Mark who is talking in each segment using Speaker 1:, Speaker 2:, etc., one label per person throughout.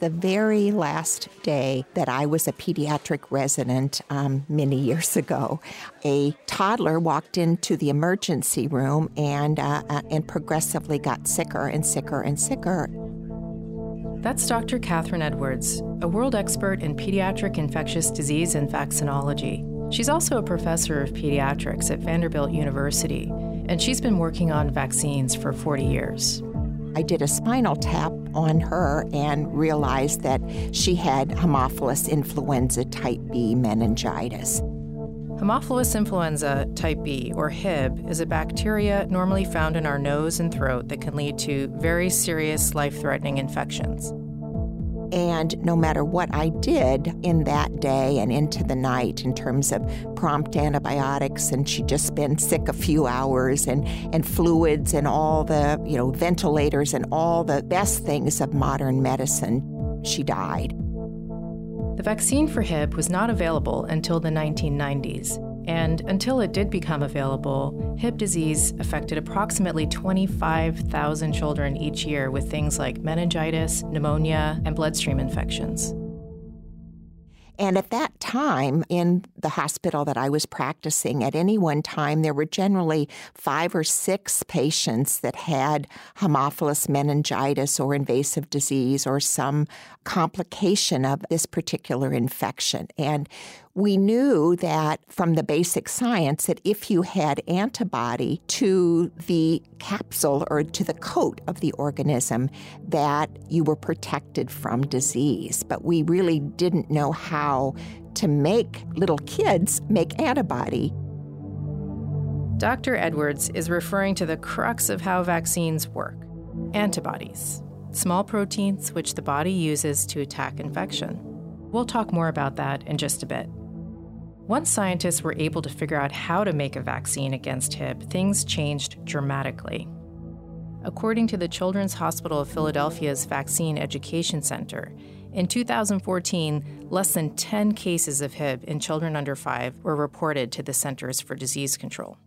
Speaker 1: the very last day that I was a pediatric resident um, many years ago, a toddler walked into the emergency room and, uh, uh, and progressively got sicker and sicker and sicker.
Speaker 2: That's Dr. Kathryn Edwards, a world expert in pediatric infectious disease and vaccinology. She's also a professor of pediatrics at Vanderbilt University, and she's been working on vaccines for 40 years.
Speaker 1: I did a spinal tap on her and realized that she had Haemophilus influenza type B meningitis.
Speaker 2: Haemophilus influenza type B, or Hib, is a bacteria normally found in our nose and throat that can lead to very serious life threatening infections.
Speaker 1: And no matter what I did in that day and into the night in terms of prompt antibiotics, and she'd just been sick a few hours, and, and fluids, and all the, you know, ventilators, and all the best things of modern medicine, she died.
Speaker 2: The vaccine for Hib was not available until the 1990s. And until it did become available, Hib disease affected approximately 25,000 children each year with things like meningitis, pneumonia, and bloodstream infections.
Speaker 1: And at that time, in the hospital that I was practicing, at any one time, there were generally five or six patients that had Haemophilus meningitis or invasive disease or some complication of this particular infection. And we knew that from the basic science that if you had antibody to the capsule or to the coat of the organism that you were protected from disease but we really didn't know how to make little kids make antibody
Speaker 2: Dr. Edwards is referring to the crux of how vaccines work antibodies, small proteins which the body uses to attack infection. We'll talk more about that in just a bit. Once scientists were able to figure out how to make a vaccine against Hib, things changed dramatically. According to the Children's Hospital of Philadelphia's Vaccine Education Center, in 2014, less than 10 cases of Hib in children under 5 were reported to the Centers for Disease Control.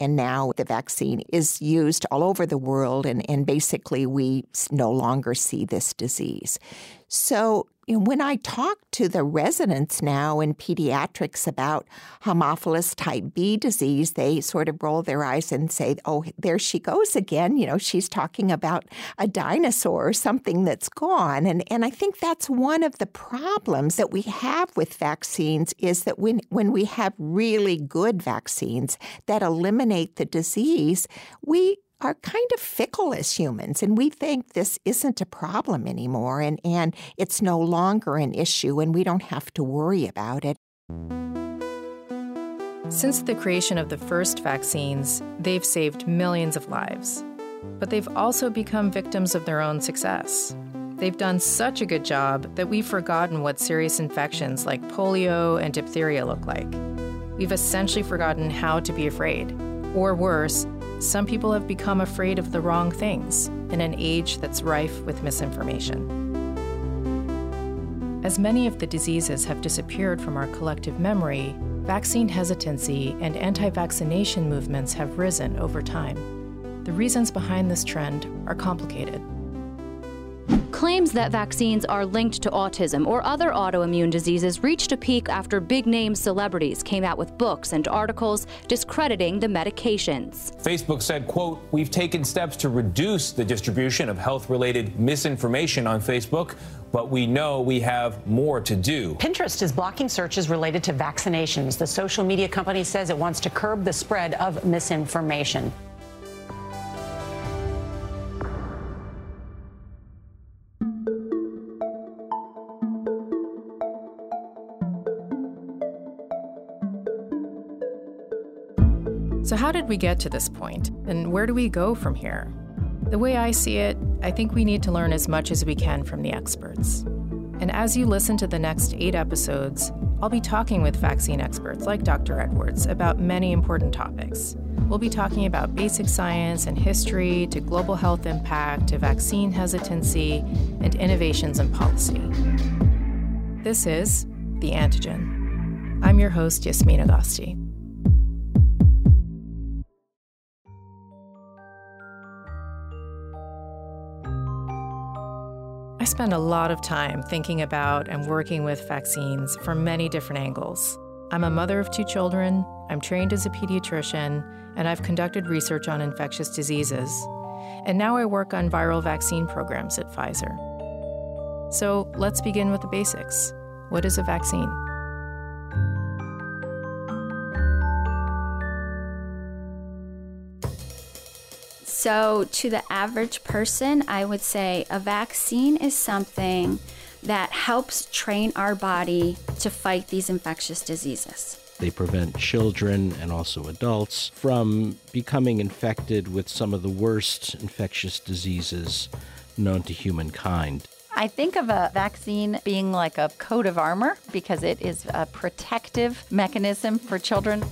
Speaker 1: And now the vaccine is used all over the world, and, and basically, we no longer see this disease. So, you know, when I talk to the residents now in pediatrics about Haemophilus type B disease, they sort of roll their eyes and say, oh, there she goes again. You know, she's talking about a dinosaur or something that's gone. And, and I think that's one of the problems that we have with vaccines is that when, when we have really good vaccines that eliminate the disease, we are kind of fickle as humans, and we think this isn't a problem anymore, and, and it's no longer an issue, and we don't have to worry about it.
Speaker 2: Since the creation of the first vaccines, they've saved millions of lives. But they've also become victims of their own success. They've done such a good job that we've forgotten what serious infections like polio and diphtheria look like. We've essentially forgotten how to be afraid. Or worse, some people have become afraid of the wrong things in an age that's rife with misinformation. As many of the diseases have disappeared from our collective memory, vaccine hesitancy and anti vaccination movements have risen over time. The reasons behind this trend are complicated.
Speaker 3: Claims that vaccines are linked to autism or other autoimmune diseases reached a peak after big name celebrities came out with books and articles discrediting the medications.
Speaker 4: Facebook said, quote, "We've taken steps to reduce the distribution of health-related misinformation on Facebook, but we know we have more to do."
Speaker 5: Pinterest is blocking searches related to vaccinations. The social media company says it wants to curb the spread of misinformation.
Speaker 2: So, how did we get to this point, and where do we go from here? The way I see it, I think we need to learn as much as we can from the experts. And as you listen to the next eight episodes, I'll be talking with vaccine experts like Dr. Edwards about many important topics. We'll be talking about basic science and history to global health impact to vaccine hesitancy and innovations in policy. This is The Antigen. I'm your host, Yasmeen Agosti. I spend a lot of time thinking about and working with vaccines from many different angles. I'm a mother of two children, I'm trained as a pediatrician, and I've conducted research on infectious diseases. And now I work on viral vaccine programs at Pfizer. So let's begin with the basics. What is a vaccine?
Speaker 6: So, to the average person, I would say a vaccine is something that helps train our body to fight these infectious diseases.
Speaker 7: They prevent children and also adults from becoming infected with some of the worst infectious diseases known to humankind.
Speaker 8: I think of a vaccine being like a coat of armor because it is a protective mechanism for children.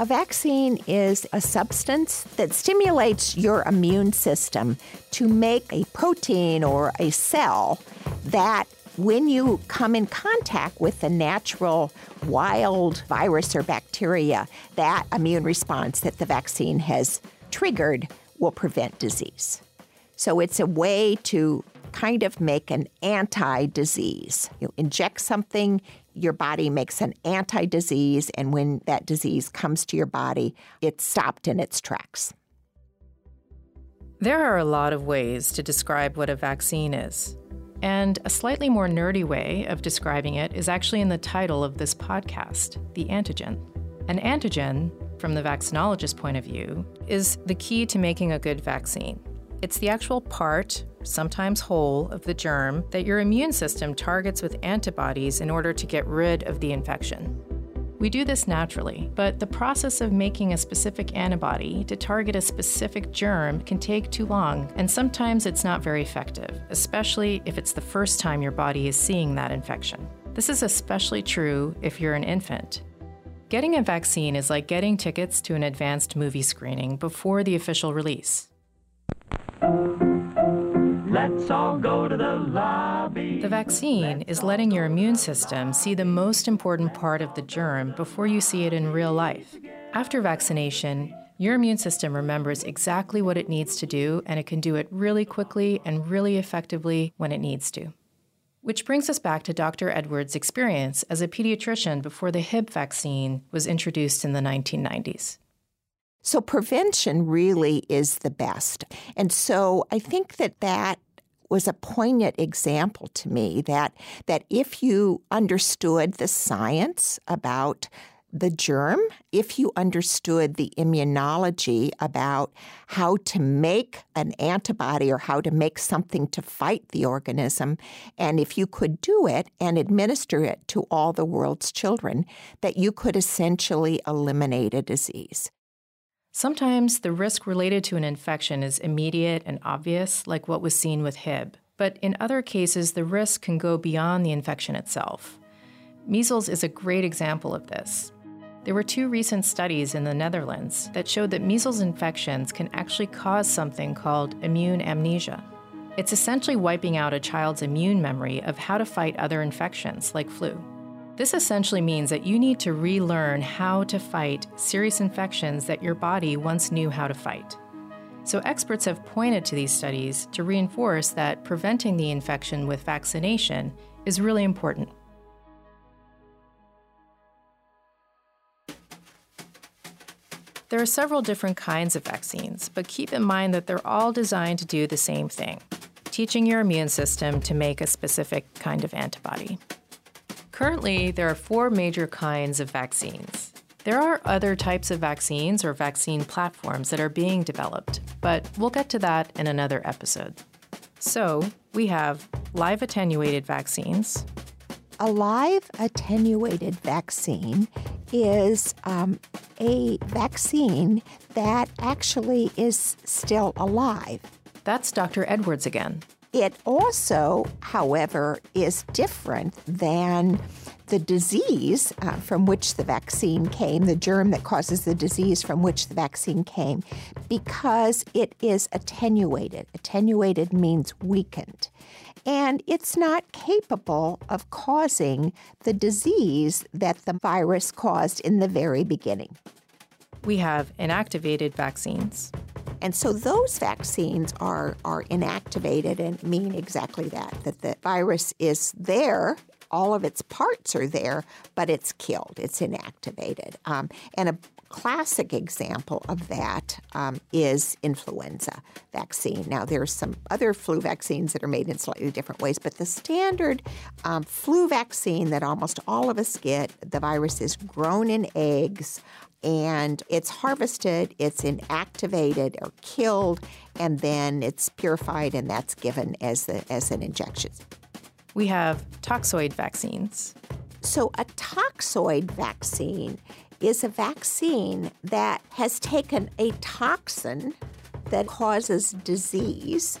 Speaker 1: A vaccine is a substance that stimulates your immune system to make a protein or a cell that, when you come in contact with the natural wild virus or bacteria, that immune response that the vaccine has triggered will prevent disease. So it's a way to kind of make an anti disease. You inject something, your body makes an anti disease, and when that disease comes to your body, it's stopped in its tracks.
Speaker 2: There are a lot of ways to describe what a vaccine is. And a slightly more nerdy way of describing it is actually in the title of this podcast the antigen. An antigen, from the vaccinologist point of view, is the key to making a good vaccine. It's the actual part, sometimes whole, of the germ that your immune system targets with antibodies in order to get rid of the infection. We do this naturally, but the process of making a specific antibody to target a specific germ can take too long, and sometimes it's not very effective, especially if it's the first time your body is seeing that infection. This is especially true if you're an infant. Getting a vaccine is like getting tickets to an advanced movie screening before the official release.
Speaker 9: Let's all go to the lobby.
Speaker 2: The vaccine is letting your immune system see the most important part of the germ before you see it in real life. After vaccination, your immune system remembers exactly what it needs to do, and it can do it really quickly and really effectively when it needs to. Which brings us back to Dr. Edwards' experience as a pediatrician before the Hib vaccine was introduced in the 1990s.
Speaker 1: So prevention really is the best. And so I think that that was a poignant example to me that that if you understood the science about the germ, if you understood the immunology about how to make an antibody or how to make something to fight the organism, and if you could do it and administer it to all the world's children, that you could essentially eliminate a disease.
Speaker 2: Sometimes the risk related to an infection is immediate and obvious, like what was seen with Hib. But in other cases, the risk can go beyond the infection itself. Measles is a great example of this. There were two recent studies in the Netherlands that showed that measles infections can actually cause something called immune amnesia. It's essentially wiping out a child's immune memory of how to fight other infections like flu. This essentially means that you need to relearn how to fight serious infections that your body once knew how to fight. So, experts have pointed to these studies to reinforce that preventing the infection with vaccination is really important. There are several different kinds of vaccines, but keep in mind that they're all designed to do the same thing teaching your immune system to make a specific kind of antibody. Currently, there are four major kinds of vaccines. There are other types of vaccines or vaccine platforms that are being developed, but we'll get to that in another episode. So, we have live attenuated vaccines.
Speaker 1: A live attenuated vaccine is um, a vaccine that actually is still alive.
Speaker 2: That's Dr. Edwards again.
Speaker 1: It also, however, is different than the disease uh, from which the vaccine came, the germ that causes the disease from which the vaccine came, because it is attenuated. Attenuated means weakened. And it's not capable of causing the disease that the virus caused in the very beginning.
Speaker 2: We have inactivated vaccines.
Speaker 1: And so those vaccines are, are inactivated and mean exactly that, that the virus is there all of its parts are there, but it's killed, it's inactivated. Um, and a classic example of that um, is influenza vaccine. Now, there's some other flu vaccines that are made in slightly different ways, but the standard um, flu vaccine that almost all of us get, the virus is grown in eggs and it's harvested, it's inactivated or killed, and then it's purified and that's given as the as an injection.
Speaker 2: We have toxoid vaccines.
Speaker 1: So a toxoid vaccine is a vaccine that has taken a toxin that causes disease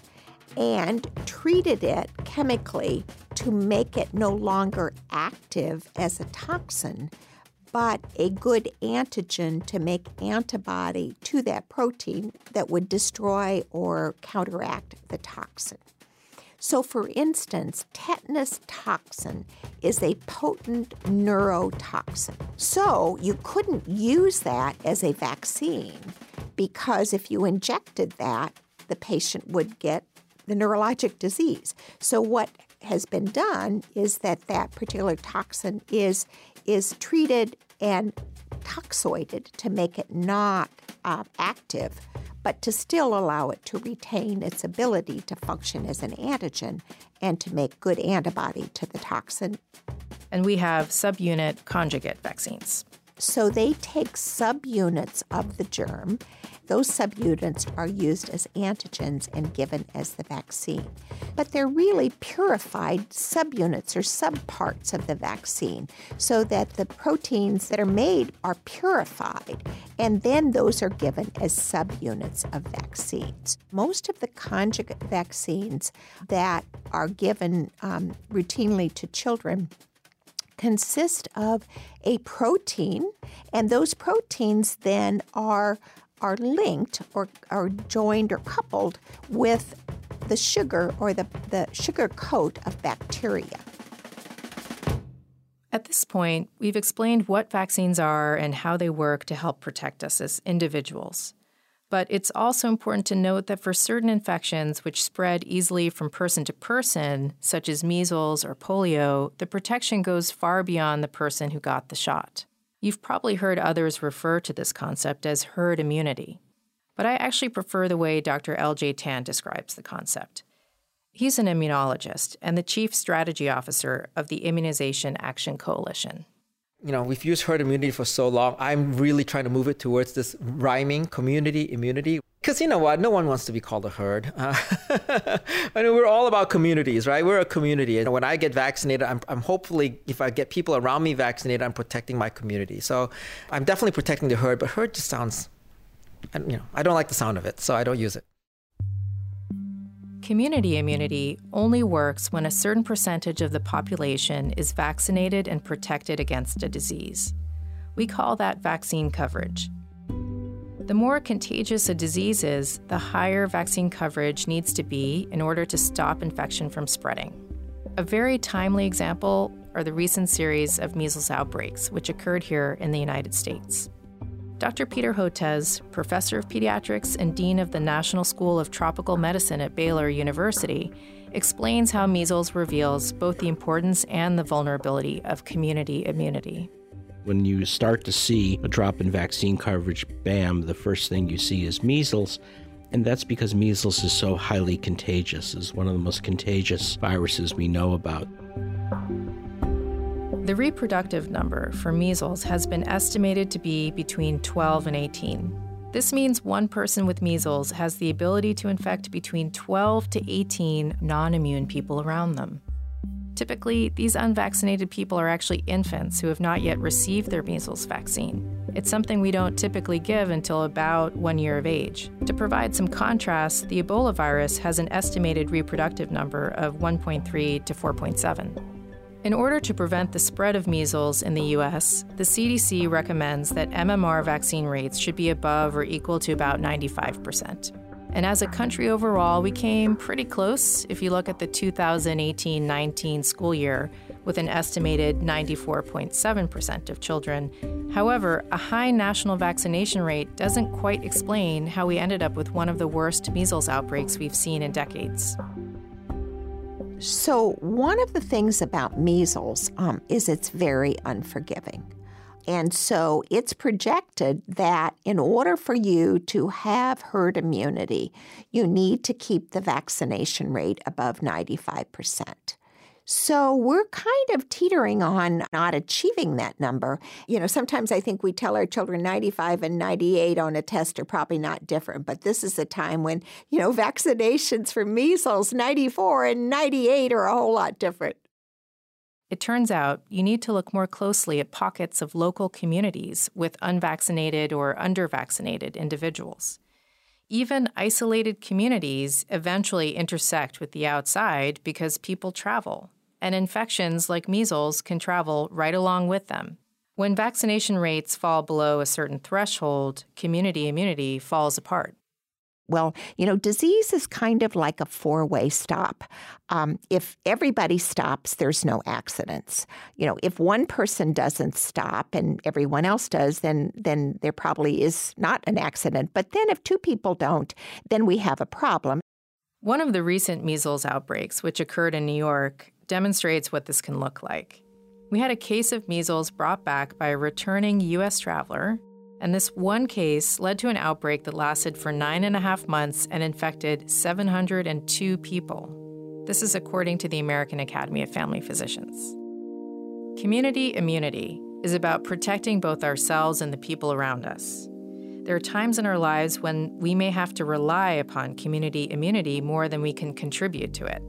Speaker 1: and treated it chemically to make it no longer active as a toxin, but a good antigen to make antibody to that protein that would destroy or counteract the toxin. So, for instance, tetanus toxin is a potent neurotoxin. So, you couldn't use that as a vaccine because if you injected that, the patient would get the neurologic disease. So, what has been done is that that particular toxin is is treated and toxoided to make it not uh, active but to still allow it to retain its ability to function as an antigen and to make good antibody to the toxin.
Speaker 2: And we have subunit conjugate vaccines.
Speaker 1: So they take subunits of the germ. Those subunits are used as antigens and given as the vaccine. But they're really purified subunits or subparts of the vaccine so that the proteins that are made are purified and then those are given as subunits of vaccines. Most of the conjugate vaccines that are given um, routinely to children consist of a protein, and those proteins then are are linked or are joined or coupled with the sugar or the, the sugar coat of bacteria.
Speaker 2: At this point, we've explained what vaccines are and how they work to help protect us as individuals. But it's also important to note that for certain infections which spread easily from person to person, such as measles or polio, the protection goes far beyond the person who got the shot. You've probably heard others refer to this concept as herd immunity. But I actually prefer the way Dr. L.J. Tan describes the concept. He's an immunologist and the chief strategy officer of the Immunization Action Coalition
Speaker 10: you know, we've used herd immunity for so long. I'm really trying to move it towards this rhyming community immunity. Because you know what? No one wants to be called a herd. Uh, I mean, we're all about communities, right? We're a community. And when I get vaccinated, I'm, I'm hopefully, if I get people around me vaccinated, I'm protecting my community. So I'm definitely protecting the herd, but herd just sounds, you know, I don't like the sound of it, so I don't use it.
Speaker 2: Community immunity only works when a certain percentage of the population is vaccinated and protected against a disease. We call that vaccine coverage. The more contagious a disease is, the higher vaccine coverage needs to be in order to stop infection from spreading. A very timely example are the recent series of measles outbreaks, which occurred here in the United States. Dr. Peter Hotez, professor of pediatrics and dean of the National School of Tropical Medicine at Baylor University, explains how measles reveals both the importance and the vulnerability of community immunity.
Speaker 7: When you start to see a drop in vaccine coverage, bam, the first thing you see is measles. And that's because measles is so highly contagious, is one of the most contagious viruses we know about.
Speaker 2: The reproductive number for measles has been estimated to be between 12 and 18. This means one person with measles has the ability to infect between 12 to 18 non immune people around them. Typically, these unvaccinated people are actually infants who have not yet received their measles vaccine. It's something we don't typically give until about one year of age. To provide some contrast, the Ebola virus has an estimated reproductive number of 1.3 to 4.7. In order to prevent the spread of measles in the U.S., the CDC recommends that MMR vaccine rates should be above or equal to about 95%. And as a country overall, we came pretty close if you look at the 2018 19 school year, with an estimated 94.7% of children. However, a high national vaccination rate doesn't quite explain how we ended up with one of the worst measles outbreaks we've seen in decades.
Speaker 1: So, one of the things about measles um, is it's very unforgiving. And so it's projected that in order for you to have herd immunity, you need to keep the vaccination rate above 95%. So we're kind of teetering on not achieving that number. You know, sometimes I think we tell our children 95 and 98 on a test are probably not different, but this is a time when, you know, vaccinations for measles, 94 and 98 are a whole lot different.
Speaker 2: It turns out you need to look more closely at pockets of local communities with unvaccinated or undervaccinated individuals. Even isolated communities eventually intersect with the outside because people travel, and infections like measles can travel right along with them. When vaccination rates fall below a certain threshold, community immunity falls apart.
Speaker 1: Well, you know, disease is kind of like a four way stop. Um, if everybody stops, there's no accidents. You know, if one person doesn't stop and everyone else does, then then there probably is not an accident. But then if two people don't, then we have a problem.
Speaker 2: One of the recent measles outbreaks, which occurred in New York, demonstrates what this can look like. We had a case of measles brought back by a returning U.S. traveler and this one case led to an outbreak that lasted for nine and a half months and infected 702 people. This is according to the American Academy of Family Physicians. Community immunity is about protecting both ourselves and the people around us. There are times in our lives when we may have to rely upon community immunity more than we can contribute to it.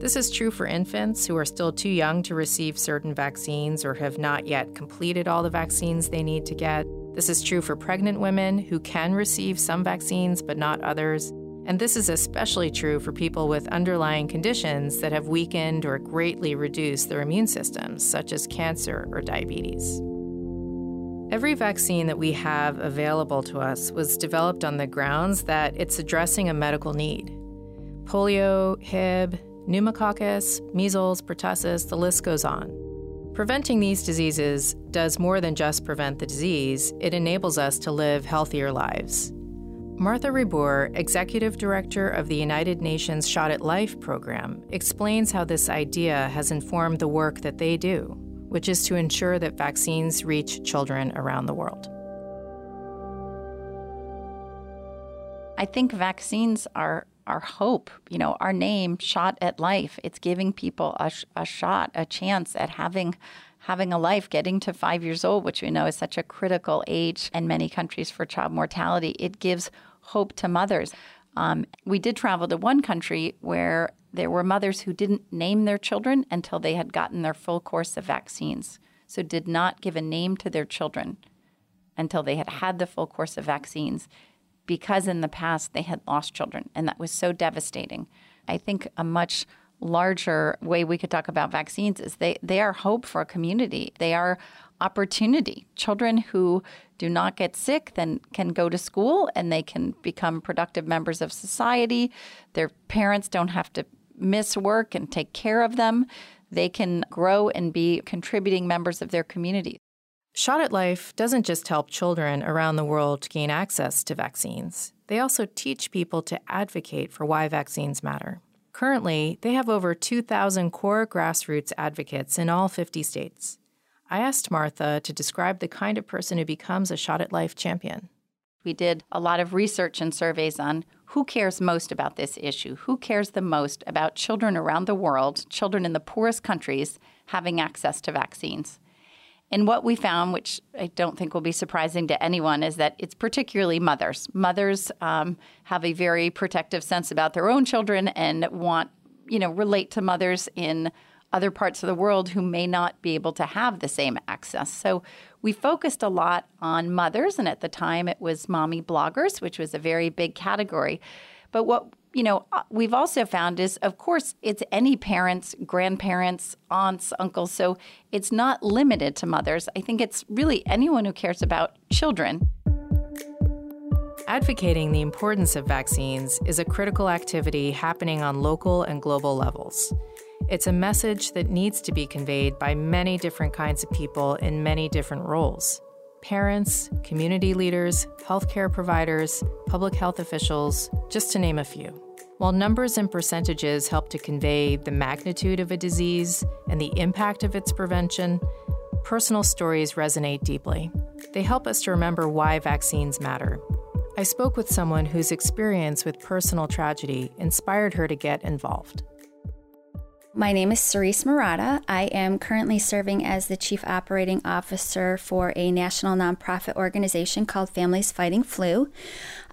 Speaker 2: This is true for infants who are still too young to receive certain vaccines or have not yet completed all the vaccines they need to get. This is true for pregnant women who can receive some vaccines but not others. And this is especially true for people with underlying conditions that have weakened or greatly reduced their immune systems, such as cancer or diabetes. Every vaccine that we have available to us was developed on the grounds that it's addressing a medical need. Polio, Hib, pneumococcus, measles, pertussis, the list goes on. Preventing these diseases does more than just prevent the disease, it enables us to live healthier lives. Martha Rebour, Executive Director of the United Nations Shot at Life program, explains how this idea has informed the work that they do, which is to ensure that vaccines reach children around the world.
Speaker 8: I think vaccines are our hope, you know, our name, Shot at Life. It's giving people a, a shot, a chance at having having a life, getting to five years old, which we know is such a critical age in many countries for child mortality. It gives hope to mothers. Um, we did travel to one country where there were mothers who didn't name their children until they had gotten their full course of vaccines. So, did not give a name to their children until they had had the full course of vaccines because in the past they had lost children, and that was so devastating. I think a much larger way we could talk about vaccines is they, they are hope for a community. They are opportunity. Children who do not get sick then can go to school and they can become productive members of society. Their parents don't have to miss work and take care of them. They can grow and be contributing members of their community.
Speaker 2: Shot at Life doesn't just help children around the world gain access to vaccines, they also teach people to advocate for why vaccines matter. Currently, they have over 2,000 core grassroots advocates in all 50 states. I asked Martha to describe the kind of person who becomes a Shot at Life champion.
Speaker 8: We did a lot of research and surveys on who cares most about this issue, who cares the most about children around the world, children in the poorest countries, having access to vaccines. And what we found, which I don't think will be surprising to anyone, is that it's particularly mothers. Mothers um, have a very protective sense about their own children and want, you know, relate to mothers in other parts of the world who may not be able to have the same access. So we focused a lot on mothers, and at the time it was mommy bloggers, which was a very big category. But what you know, uh, we've also found is, of course, it's any parents, grandparents, aunts, uncles. So it's not limited to mothers. I think it's really anyone who cares about children.
Speaker 2: Advocating the importance of vaccines is a critical activity happening on local and global levels. It's a message that needs to be conveyed by many different kinds of people in many different roles parents, community leaders, healthcare providers, public health officials, just to name a few. While numbers and percentages help to convey the magnitude of a disease and the impact of its prevention, personal stories resonate deeply. They help us to remember why vaccines matter. I spoke with someone whose experience with personal tragedy inspired her to get involved.
Speaker 6: My name is Serese Marotta. I am currently serving as the Chief Operating Officer for a national nonprofit organization called Families Fighting Flu.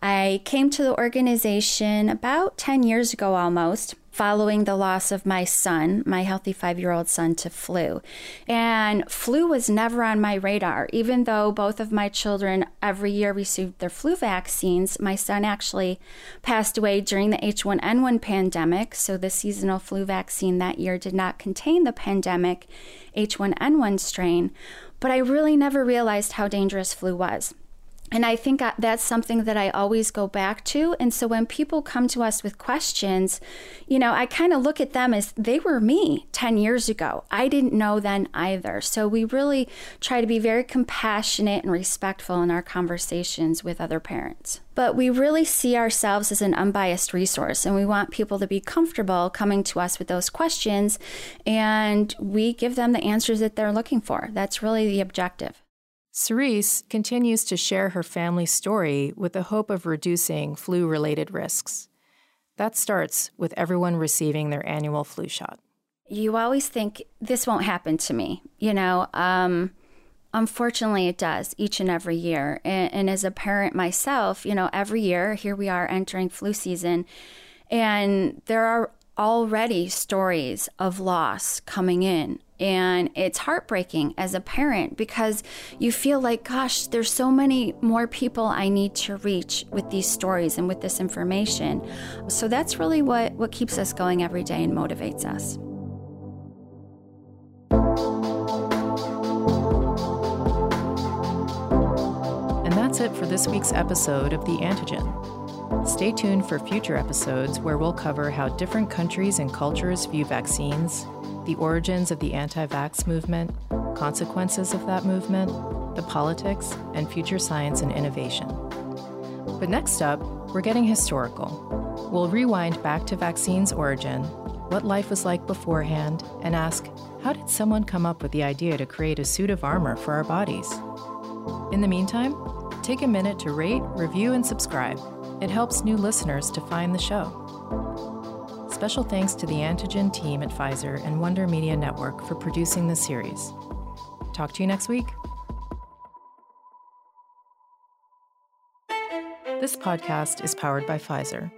Speaker 6: I came to the organization about 10 years ago almost following the loss of my son, my healthy five year old son, to flu. And flu was never on my radar, even though both of my children every year received their flu vaccines. My son actually passed away during the H1N1 pandemic, so the seasonal flu vaccine that year did not contain the pandemic H1N1 strain. But I really never realized how dangerous flu was. And I think uh, that's something that I always go back to. And so when people come to us with questions, you know, I kind of look at them as they were me 10 years ago. I didn't know then either. So we really try to be very compassionate and respectful in our conversations with other parents. But we really see ourselves as an unbiased resource, and we want people to be comfortable coming to us with those questions, and we give them the answers that they're looking for. That's really the objective.
Speaker 2: Serese continues to share her family's story with the hope of reducing flu related risks. That starts with everyone receiving their annual flu shot.
Speaker 6: You always think this won't happen to me. You know, um, unfortunately, it does each and every year. And, and as a parent myself, you know, every year, here we are entering flu season, and there are already stories of loss coming in and it's heartbreaking as a parent because you feel like, gosh, there's so many more people I need to reach with these stories and with this information. So that's really what, what keeps us going every day and motivates us.
Speaker 2: And that's it for this week's episode of The Antigen. Stay tuned for future episodes where we'll cover how different countries and cultures view vaccines the origins of the anti vax movement, consequences of that movement, the politics, and future science and innovation. But next up, we're getting historical. We'll rewind back to vaccine's origin, what life was like beforehand, and ask how did someone come up with the idea to create a suit of armor for our bodies? In the meantime, take a minute to rate, review, and subscribe. It helps new listeners to find the show. Special thanks to the Antigen team at Pfizer and Wonder Media Network for producing this series. Talk to you next week. This podcast is powered by Pfizer.